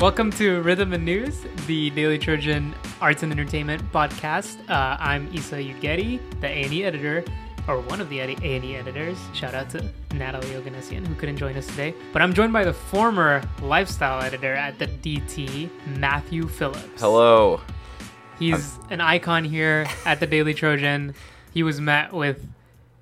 Welcome to Rhythm and News, the Daily Trojan Arts and Entertainment podcast. Uh, I'm Isa Ugeti, the A&E editor, or one of the A&E editors. Shout out to Natalie Oganessian, who couldn't join us today. But I'm joined by the former lifestyle editor at the DT, Matthew Phillips. Hello. He's an icon here at the Daily Trojan. He was met with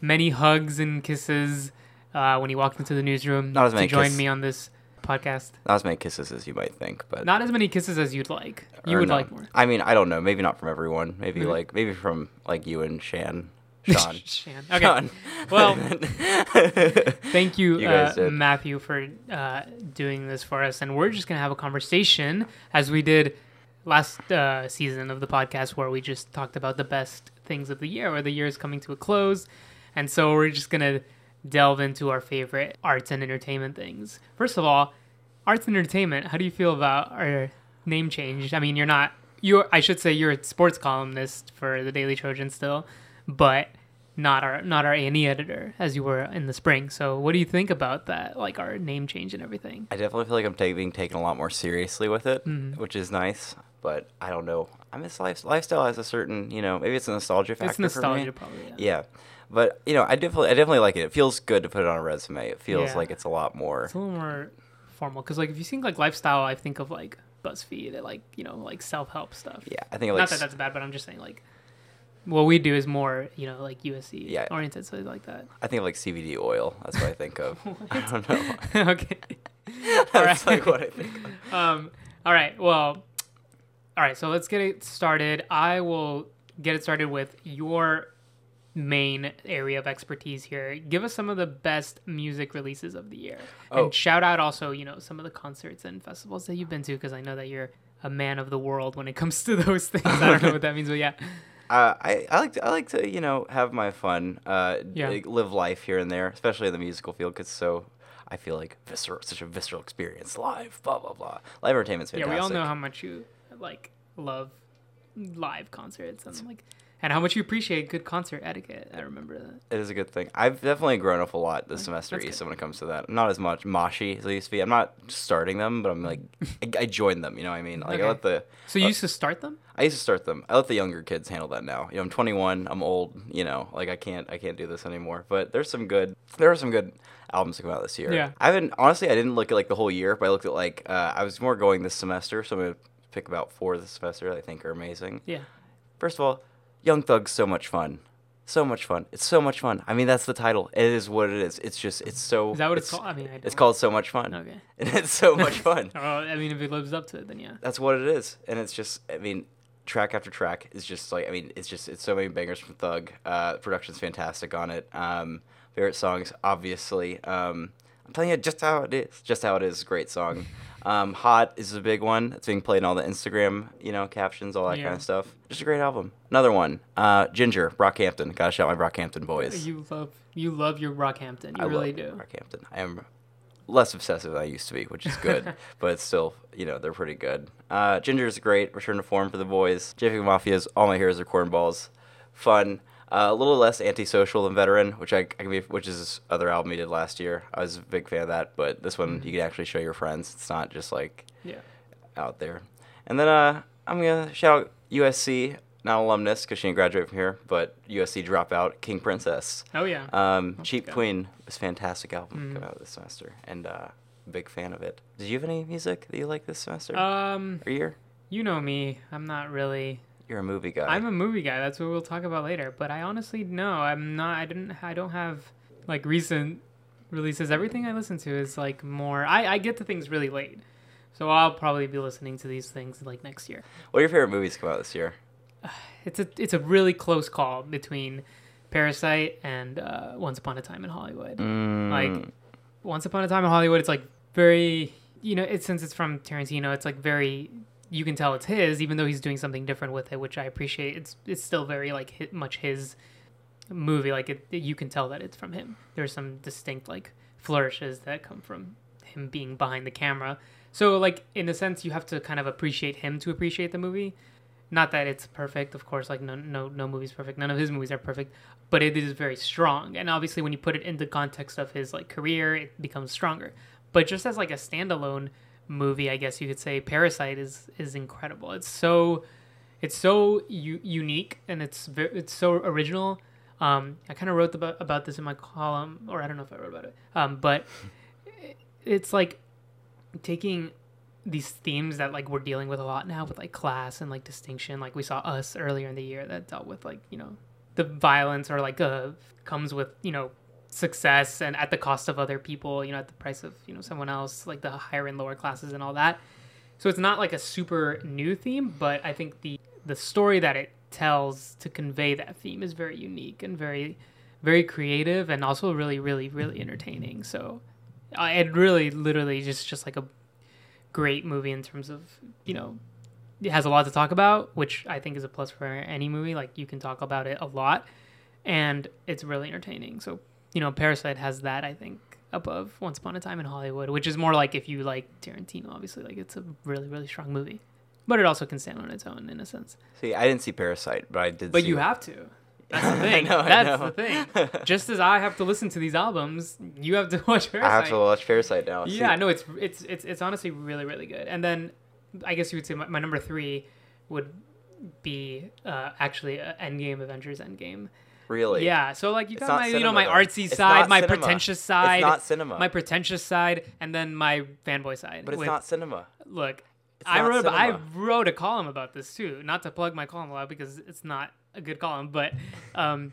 many hugs and kisses uh, when he walked into the newsroom Not as to join kiss- me on this podcast. Not as many kisses as you might think, but Not as many kisses as you'd like. You would no. like more. I mean, I don't know. Maybe not from everyone. Maybe like maybe from like you and Shan, Sean. Shan. Okay. Sean. Well, Thank you, You uh. Matthew, for uh, doing this for us. And we're just going to have a conversation as we did last uh, season of the podcast, where we just talked about the best things of the year, where the year is coming to a close. And so we're just going to delve into our favorite arts and entertainment things. First of all, arts and entertainment, how do you feel about our name change? I mean, you're not, you're, I should say you're a sports columnist for the Daily Trojan still, but not our not our A&E editor as you were in the spring. So what do you think about that? Like our name change and everything. I definitely feel like I'm ta- being taken a lot more seriously with it, Mm-hmm. which is nice. But I don't know. I miss life. Lifestyle has a certain, you know, maybe it's a nostalgia factor. It's for nostalgia, me. probably. Yeah. Yeah, but you know, I definitely, I definitely like it. It feels good to put it on a resume. It feels Yeah. like it's a lot more. It's a little more formal because like if you think like lifestyle, I think of like BuzzFeed, and, like you know like self help stuff. Yeah, I think it Not that that's bad, but I'm just saying like what we do is more you know like USC Yeah. oriented, so like that. I think of like CBD oil. That's what I think of. I don't know. okay. That's like what I think. Of. um, all right. Well, all right. So let's get it started. I will get it started with your main area of expertise here. Give us some of the best music releases of the year, Oh. and shout out also, you know, some of the concerts and festivals that you've been to, because I know that you're a man of the world when it comes to those things. I don't know what that means, but yeah. Uh, I, I like to I like to you know have my fun, uh, Yeah. like, live life here and there, especially in the musical field, because so I feel like visceral, such a visceral experience live. Blah blah blah. Live entertainment's fantastic. Yeah, we all know how much you like love live concerts and like and how much you appreciate good concert etiquette. I remember that. it is a good thing. I've definitely grown up a lot this semester, Issa, when it comes to that. I'm not as much moshy as I used to be. I'm not starting them, but I'm like I, I joined them. You know what I mean? Like Okay. I let the So you Uh, used to start them? I used to start them. I let the younger kids handle that now. You know, I'm 21. I'm old. You know, like I can't I can't do this anymore. But there's some good there are some good albums to come out this year. Yeah. I haven't honestly I didn't look at like the whole year, but I looked at like uh, I was more going this semester, so I'm gonna pick about four this semester that I think are amazing. Yeah. First of all, Young Thug's so much fun. So much fun. It's so much fun. I mean, that's the title. It is what it is. It's just, it's so. Is that what it's, called? I mean, I It's called So Much Fun. Okay. And it's so much fun. Oh, I mean, if it lives up to it, then yeah. That's what it is, and it's just. I mean, track after track is just like. I mean, it's just. It's so many bangers from Thug. Uh, production's fantastic on it. Um, favorite songs, obviously. Um, I'm telling you just how it is. Just how it is. Great song. Um, Hot is a big one. It's being played in all the Instagram, you know, captions, all that Yeah. kind of stuff. Just a great album. Another one, uh, Ginger, Brockhampton. Gotta shout my Brockhampton boys. You love you love your Brockhampton. You I really love do. Brockhampton. I am less obsessive than I used to be, which is good, but it's still, you know, they're pretty good. Uh, Ginger's great. Return to form for the boys. JPEGMAFIA's All My Heroes Are Cornballs. Fun. Uh, a little less antisocial than Veteran, which I, I can be, which is his other album he did last year. I was a big fan of that, but this one you can actually show your friends. It's not just like Yeah. out there. And then uh, I'm gonna shout out USC, not alumnus because she didn't graduate from here, but USC dropout, King Princess. Oh yeah. Um, Cheap good. Queen was a fantastic album Mm. come out this semester, and uh, big fan of it. Did you have any music that you like this semester um, or year? you know me. I'm not really. You're a movie guy. I'm a movie guy. That's what we'll talk about later. But I honestly no. I'm not. I didn't. I don't have like recent releases. Everything I listen to is like more. I I get to things really late. So I'll probably be listening to these things like next year. what are your favorite movies come out this year? It's a it's a really close call between Parasite and uh, Once Upon a Time in Hollywood. Mm, Like Once Upon a Time in Hollywood, it's like very you know it's since it's from Tarantino, it's like very you can tell it's his, even though he's doing something different with it, which I appreciate. It's it's still very like much his movie. Like it, you can tell that it's from him. There's some distinct like flourishes that come from him being behind the camera. So like in a sense, you have to kind of appreciate him to appreciate the movie. Not that it's perfect, of course. Like no no no movie's perfect. None of his movies are perfect, but it is very strong. And obviously, when you put it in the context of his like career, it becomes stronger. But just as like a standalone movie, I guess you could say, Parasite is is incredible. It's so it's so u- unique and it's ve- it's so original. Um, I kind of wrote about about this in my column, or I don't know if I wrote about it. Um, but it's like taking these themes that like we're dealing with a lot now with like class and like distinction. Like we saw us earlier in the year that dealt with like you know the violence or like uh comes with you know success and at the cost of other people. You know at the price of you know someone else. Like the higher and lower classes and all that. So it's not like a super new theme, but I think the the story that it tells to convey that theme is very unique and very very creative and also really really really entertaining. So I it really literally just just like a great movie in terms of you know it has a lot to talk about, which I think is a plus for any movie. Like you can talk about it a lot, and it's really entertaining. So you know, Parasite has that I think above Once Upon a Time in Hollywood, which is more like if you like Tarantino, obviously, like it's a really really strong movie, but it also can stand on its own in a sense. See, I didn't see Parasite, but I did. But you it. have to. That's the thing. know, I That's know. the thing. Just as I have to listen to these albums, you have to watch Parasite. I have to watch Parasite now. Yeah, no, it's it's it's it's honestly really really good. And then I guess you would say my, my number three would be uh, actually uh, Endgame Avengers Endgame. Really. Yeah, so like you got my you know my artsy It's side, my cinema. pretentious side, It's not cinema. my pretentious side, and then my fanboy side. but it's with- not cinema. Look, It's I wrote I wrote a column about this too. Not to plug my column a lot because it's not a good column, but um,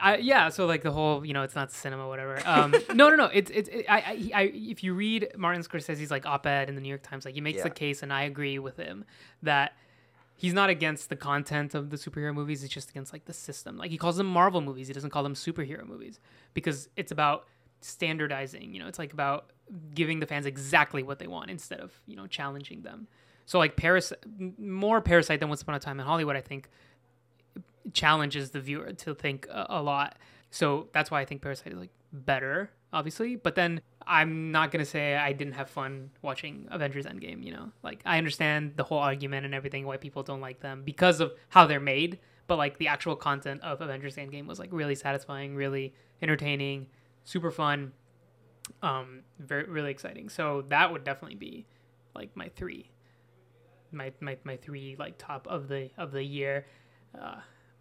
I yeah. So like the whole you know it's not cinema whatever. Um, no no no. It's it's it, I, I I if you read Martin Scorsese's like op-ed in the New York Times, like he makes Yeah. the case, and I agree with him that. He's not against the content of the superhero movies. He's just against like the system. Like he calls them Marvel movies. He doesn't call them superhero movies because it's about standardizing. You know, it's like about giving the fans exactly what they want instead of you know challenging them. So like Paris, more Parasite than Once Upon a Time in Hollywood, I think challenges the viewer to think a, a lot. So that's why I think Parasite is like better, obviously. But then I'm not gonna say I didn't have fun watching Avengers Endgame. You know, like I understand the whole argument and everything why people don't like them because of how they're made. But like the actual content of Avengers Endgame was like really satisfying, really entertaining, super fun, um, very really exciting. So that would definitely be like my three my my, my three like top of the of the year. Uh,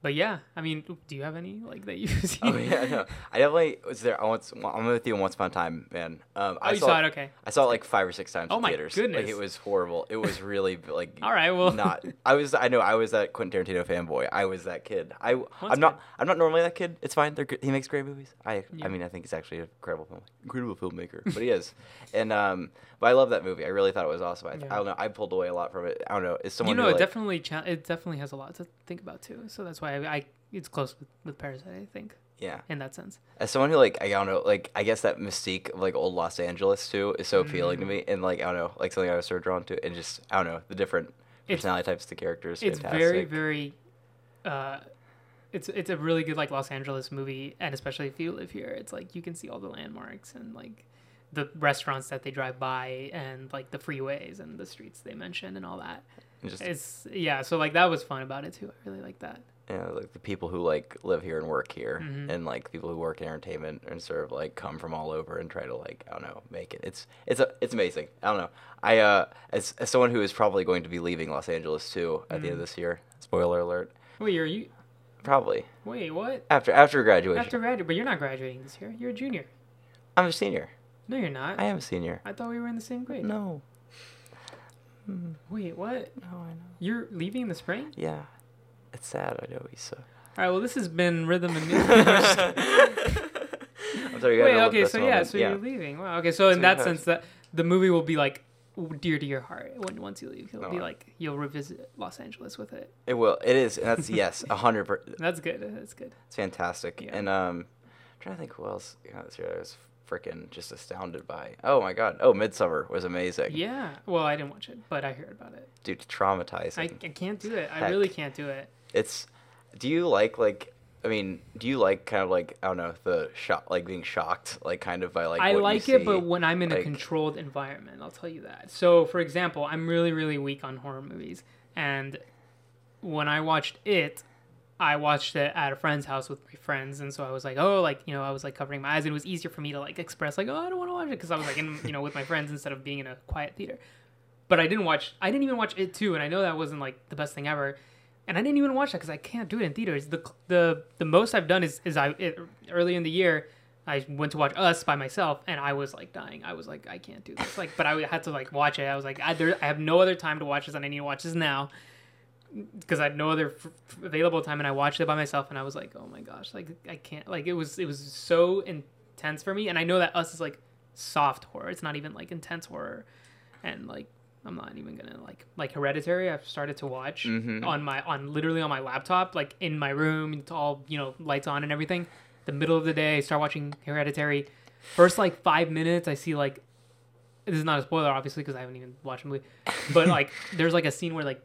but yeah, I mean, do you have any like that you've seen? Oh yeah, no. I definitely was there. I once, I'm with you on Once Upon a Time, man. Um, Oh, I you saw it. Okay. I saw it like five or six times Oh in my theaters. goodness. Like it was horrible. It was really like All right. Well, not. I was. I know. I was that Quentin Tarantino fanboy. I was that kid. I. that's I'm not. I'm not normally that kid. It's fine. They're good. He makes great movies. I. Yeah. I mean, I think he's actually a incredible film, incredible filmmaker. But he is. And um, but I love that movie. I really thought it was awesome. I, Yeah. I don't know. I pulled away a lot from it. I don't know. Is you know, it like, definitely cha- it definitely has a lot to think about too. So that's why I, I it's close with, with Parasite. I think yeah. in that sense. As someone who like I don't know, like I guess that mystique of like old Los Angeles too is so appealing Mm. to me, and like I don't know, like something I was so drawn to, and just I don't know the different It's- personality types to characters. It's fantastic. very very. Uh, it's it's a really good like Los Angeles movie, and especially if you live here, it's like you can see all the landmarks and like the restaurants that they drive by and like the freeways and the streets they mention and all that. and just It's yeah, so like that was fun about it too. I really like that. You know, like the people who like live here and work here, Mhm. and like people who work in entertainment and sort of like come from all over and try to like I don't know make it. It's it's a, it's amazing. I don't know. I uh as as someone who is probably going to be leaving Los Angeles too at the end of Mm. this year. Spoiler alert. Wait, you're you? Probably Wait, what? after after graduation. After graduate, but you're not graduating this year. You're a junior. I'm a senior. No, you're not. I am a senior. I thought we were in the same grade. No. Wait, what? No, I know. You're leaving in the spring? Yeah. It's sad, I know, Issa. All right. Well, this has been rhythm and music. I'm sorry, you Wait. Okay. So yeah. So you're leaving. Wow. Okay. So So in that sense, that the movie will be like dear to your heart when once you leave. It'll be like you'll revisit Los Angeles with it. It will. It is. That's yes, a hundred percent. That's good. That's good. It's fantastic. Yeah. And um, I'm trying to think who else you know, this year I was freaking just astounded by. Oh my god. Oh, Midsommar was amazing. Yeah. Well, I didn't watch it, but I heard about it. Dude, traumatizing. I, I can't do it. I really can't do it. It's. Do you like like? I mean, do you like kind of like I don't know the shock, like being shocked, like kind of by like. I like it, but when I'm in a controlled environment, I'll tell you that. So, for example, I'm really, really weak on horror movies, and when I watched it, I watched it at a friend's house with my friends, and so I was like, oh, like you know, I was like covering my eyes, and it was easier for me to like express like, oh, I don't want to watch it because I was like in you know with my friends instead of being in a quiet theater. but I didn't watch. I didn't even watch it too, and I know that wasn't like the best thing ever. And I didn't even watch that because I can't do it in theaters. The the the most I've done is is I it, early in the year. I went to watch Us by myself, and I was like dying. I was like, I can't do this. Like, but I had to like watch it. I was like, I, there, I have no other time to watch this, and I need to watch this now because I had no other f- available time, and I watched it by myself, and I was like, oh my gosh, like I can't. Like it was it was so intense for me, and I know that Us is like soft horror. It's not even like intense horror, and like I'm not even gonna like like Hereditary. I've started to watch Mhm. on my on literally on my laptop, like in my room. It's all you know, lights on and everything. The middle of the day, I start watching Hereditary. First like five minutes, I see like this is not a spoiler, obviously, because I haven't even watched the movie. But like, there's like a scene where like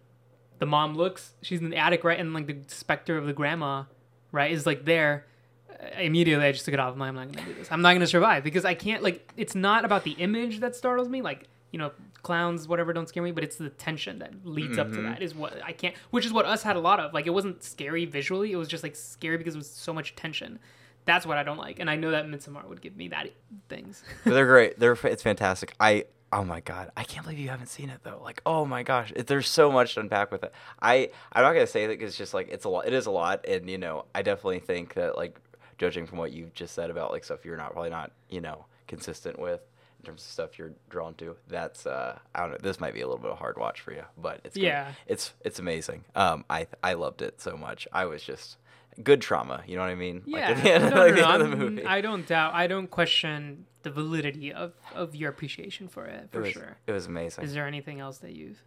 the mom looks, she's in the attic, right, and like the specter of the grandma, right, is like there. Uh, Immediately, I just took it off. I'm like, I'm not gonna do this. I'm not gonna survive because I can't. Like, it's not about the image that startles me. Like, you know, clowns, whatever, don't scare me. But it's the tension that leads up to Mhm. that is what I can't. Which is what us had a lot of. Like, it wasn't scary visually. It was just like scary because it was so much tension. That's what I don't like, and I know that Midsommar would give me that things. They're great. They're it's fantastic. I oh my god, I can't believe you haven't seen it though. Like oh my gosh, it, there's so much to unpack with it. I I'm not gonna say that 'cause it's just like it's a lot. It is a lot, and you know I definitely think that like judging from what you've just said about like stuff you're not probably not you know consistent with in terms of stuff you're drawn to. That's uh I don't know. This might be a little bit of a hard watch for you, but it's good. Yeah. it's it's amazing. Um, I I loved it so much. I was just good trauma. You know what I mean? Yeah, Like, end, no, no, like, no, the I'm- the movie. I don't doubt. I don't question the validity of, of your appreciation for it it for was, sure. It was amazing. Is there anything else that you've,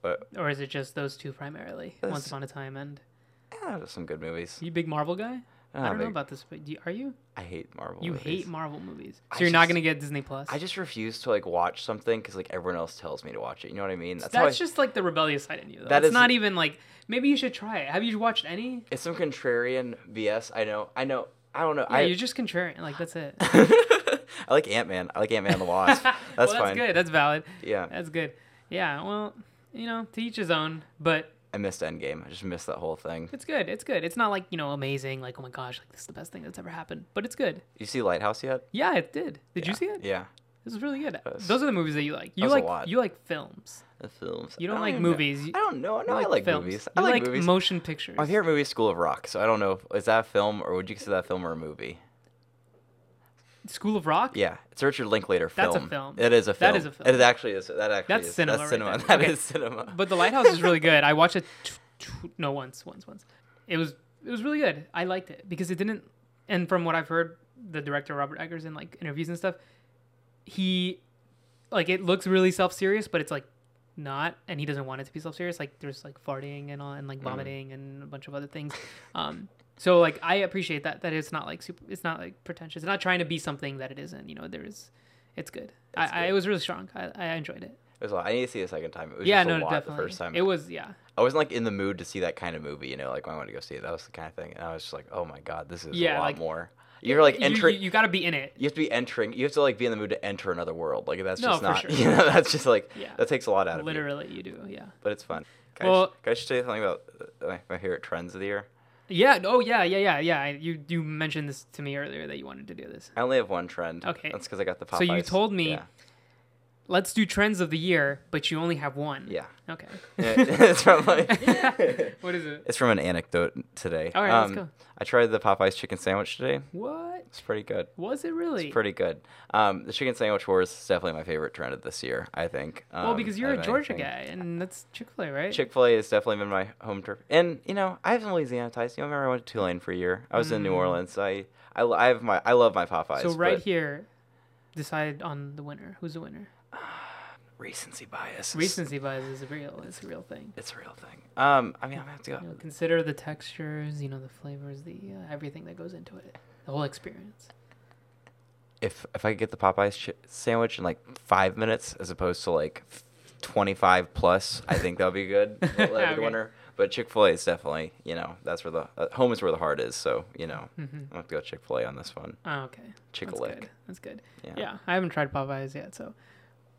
But or is it just those two primarily? Once upon a time and yeah, some good movies. you big Marvel guy? I don't know about this, but do you, are you? I hate Marvel. You movies. hate Marvel movies, so I you're not just- gonna get Disney Plus. I just refuse to like watch something because like everyone else tells me to watch it. You know what I mean? that's how I- just like the rebellious side in you. Though. That it's is- not even like maybe you should try it. Have you watched any? it's some contrarian BS. I know. I know. I don't know. Yeah, I you're just contrarian. Like that's it. I like Ant Man. I like Ant Man and the Wasp. well, That's that's fine. good. That's valid. Yeah, That's good. Yeah. Well, you know, to each his own. But I missed Endgame. I just missed that whole thing. It's good. It's good. It's not like you know amazing. Like oh my gosh, like this is the best thing that's ever happened. But it's good. You see Lighthouse yet? Yeah, it did. Did you see it? Yeah, This is really good. Those are the movies that you like. You like lot. you like films. the films. You I don't like know- movies. You- I don't know. No, you I like films. movies. I like, movies. motion pictures. My favorite movie is School of Rock. So I don't know. If, is that a film or would you consider that film or a movie? School of Rock. Yeah, it's a Richard Linklater film. That's a film. It is a film. That is a film. It actually is. That actually That's is. cinema That's right cinema. there. That Okay. is cinema. But The Lighthouse is really good. I watched it. T- t- no, once, once, once. It was it was really good. I liked it because it didn't. And from what I've heard, the director Robert Eggers in like interviews and stuff, he like it looks really self serious, but it's like not, and he doesn't want it to be self serious. Like there's like farting and all, and like vomiting and a bunch of other things. Um, so like I appreciate that that it's not like super. It's not like pretentious. It's not trying to be something that it isn't. You know, there's. It's good. I, I it was really strong. I, I enjoyed it. It was a lot. I need to see it a second time. It was Yeah, just a no, lot definitely. the first time. It was yeah. I wasn't like in the mood to see that kind of movie. You know, like when I wanted to go see it. That was the kind of thing. And I was just like, oh my god, this is Yeah, a lot like- more. You're like entering. You, you, got to be in it. you have to be entering. You have to like be in the mood to enter another world. Like that's No, just not. sure. You know, that's just like Yeah. that takes a lot out of you. Literally, you do. Yeah. But it's fun. Can, I, Well- just, can I just tell you something about uh, my, my favorite trends of the year? Yeah. Oh, yeah, yeah, yeah, yeah. You you mentioned this to me earlier that you wanted to do this. I only have one trend. Okay. That's because I got the Popeyes. So you told me- Yeah. Let's do trends of the year, but you only have one. Yeah. Okay. it's from like. what is it? It's from an anecdote today. All right, let's Um, go. I tried the Popeyes chicken sandwich today. What It's pretty good. was it really? It's pretty good. Um, the chicken sandwich wars is definitely my favorite trend of this year. I think. Um, well, because you're a Georgia anything. guy, and that's Chick Fil A, right? Chick Fil A has definitely been my home turf, and you know I have some Louisiana ties. You know, I remember I went to Tulane for a year. I was in New Mm. Orleans. I, I, I have my, I love my Popeyes. so right here, decide on the winner. Who's the winner? Recency bias. is- Recency bias is real. It's a real thing. It's a real thing. Um, I mean, I'm gonna have to go. You know, consider the textures, you know, the flavors, the uh, everything that goes into it, the whole experience. If if I could get the Popeyes chi- sandwich in like five minutes as opposed to like twenty five plus, I think that'll be good. That'll be Okay. the winner. But Chick Fil A is definitely, you know, that's where the uh, home is where the heart is. So you know, hmm I'm gonna have to go Chick Fil A on this one. Oh, okay. Chick That's a good. That's good. Yeah. Yeah. I haven't tried Popeyes yet, so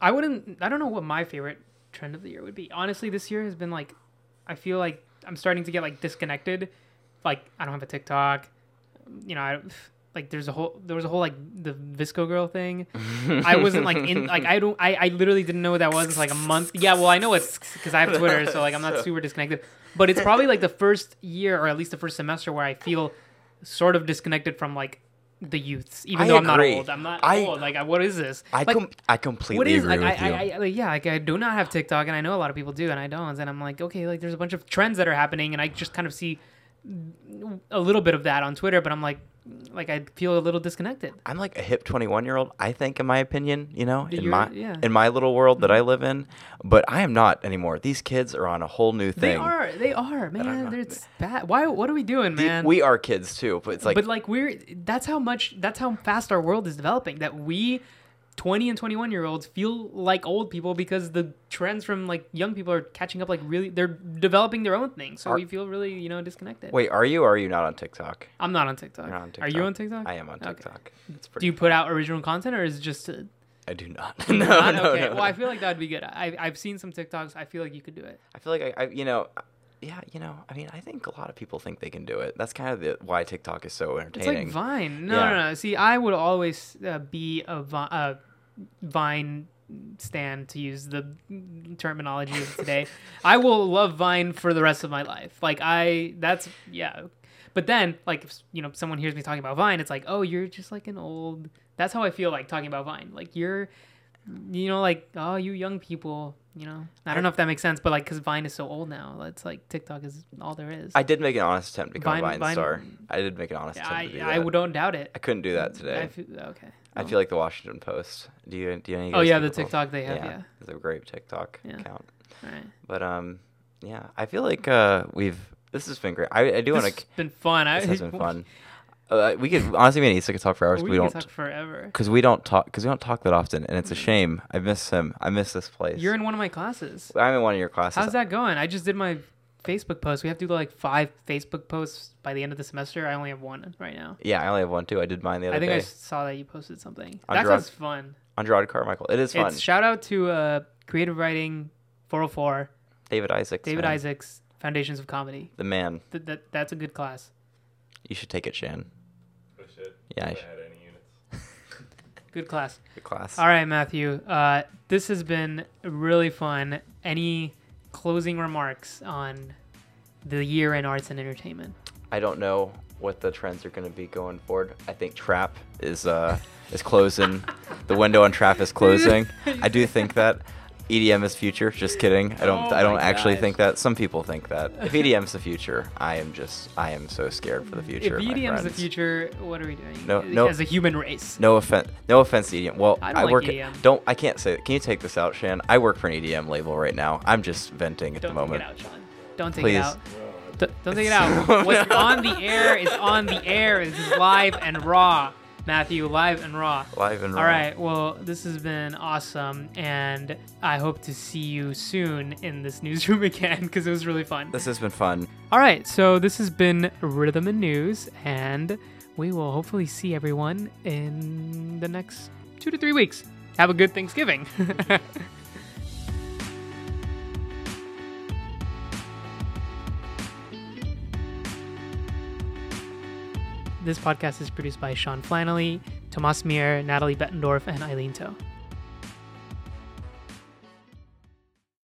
I wouldn't. I don't know what my favorite trend of the year would be. Honestly, this year has been like, I feel like I'm starting to get like disconnected. Like I don't have a TikTok. You know, I, like there's a whole there was a whole like the VSCO girl thing. I wasn't like in like I don't I, I literally didn't know what that was until like a month. Yeah, well I know it's because I have Twitter, so like I'm not super disconnected. But it's probably like the first year or at least the first semester where I feel sort of disconnected from like the youths, even I though I'm not old. I'm not I- old. Like, what is this? I like, com- I completely what is agree like, with I, you. I, I, like, yeah, like I do not have TikTok, and I know a lot of people do, and I don't. And I'm like, okay, like there's a bunch of trends that are happening, and I just kind of see a little bit of that on Twitter, but I'm like, like I feel a little disconnected. I'm like a hip 21 year old. I think, in my opinion, you know, in You're- my yeah. in my little world that I mm-hmm. live in. But I am not anymore. These kids are on a whole new thing. They are, they are, man. It's bad. Why? What are we doing, The- man? we are kids too, but it's like but like we're that's how much that's how fast our world is developing that we 20 and 21 year olds feel like old people because the trends from like young people are catching up like really they're developing their own thing so Are- we feel really you know disconnected wait, are you or are you not on TikTok? i'm not on tiktok. You're not on are you on tiktok I am on Okay. TikTok. It's do you put out original content or is it just uh, I do not. not? no, no, okay no. well i feel like that'd be good I, i've seen some tiktoks i feel like you could do it I feel like I, I, you know, yeah, you know, I mean, I think a lot of people think they can do it. That's kind of the, why TikTok is so entertaining. it's like vine no Yeah. no no see i would always uh, be a Vi- uh, vine stand to use the terminology of today. I will love vine for the rest of my life. Like i that's yeah. But then like if you know someone hears me talking about vine it's like oh you're just like an old that's how i feel like talking about vine. Like you're you know like oh you young people you know? I don't know if that makes sense but like because vine is so old now it's like tiktok is all there is. I did make an honest attempt to become Vine- a Vine, Vine- star. I did make an honest attempt i to do i that. would don't doubt it. I couldn't do that mm, today. I feel, okay I feel like the Washington Post. Do you? Do you? Any Oh yeah, the? TikTok they have. Yeah. it's a great TikTok Yeah. account. All right. But um, yeah, I feel like uh, we've this has been great. I, I do want to. been fun. I, This has been fun. Uh, we could honestly, me and Issa could talk for hours. We, but We, don't talk forever. because we don't talk because we don't talk that often, and it's a shame. I miss him. I miss this place. You're in one of my classes. I'm in one of your classes. How's that going? I just did my Facebook post. We have to do like five Facebook posts by the end of the semester. I only have one right now. Yeah, I only have one too. I did mine the other day. I think day. I saw that you posted something. On that Jerrod- sounds fun. on Jerrod Carmichael. It is fun. It's shout out to uh, Creative Writing 404, David Isaacs. David man. Isaacs, Foundations of Comedy. the man. Th- that, that's a good class. You should take it, Shan. I should. Yeah, I If should. had any units. Good class. Good class. All right, Matthew. Uh, this has been really fun. Any closing remarks on the year in arts and entertainment? I don't know what the trends are going to be going forward. I think trap is uh is closing. the window on trap is closing. I do think that EDM is future. Just kidding. I don't. Oh I don't actually gosh. think that. Some people think that. If EDM's the future, I am just. I am so scared for the future. if EDM's the future, what are we doing? No- no- As a human race. No offense. No offense to EDM. Well, I don't like work. EDM. Don't. I can't say. Can you take this out, Shan? I work for an EDM label right now. I'm just venting at Don't the moment. take it out, Sean. Don't take Please. it out. D- don't take it out. What's on the air is on the air. This is live and raw. Matthew, live and raw. Live and raw. right. Well, this has been awesome, and I hope to see you soon in this newsroom again because it was really fun. This has been fun. All right, so this has been Rhythm and News, and we will hopefully see everyone in the next two to three weeks. Have a good Thanksgiving. this podcast is produced by Sean Flannelly, Tomas Mier, Natalie Bettendorf, and Eileen Toe.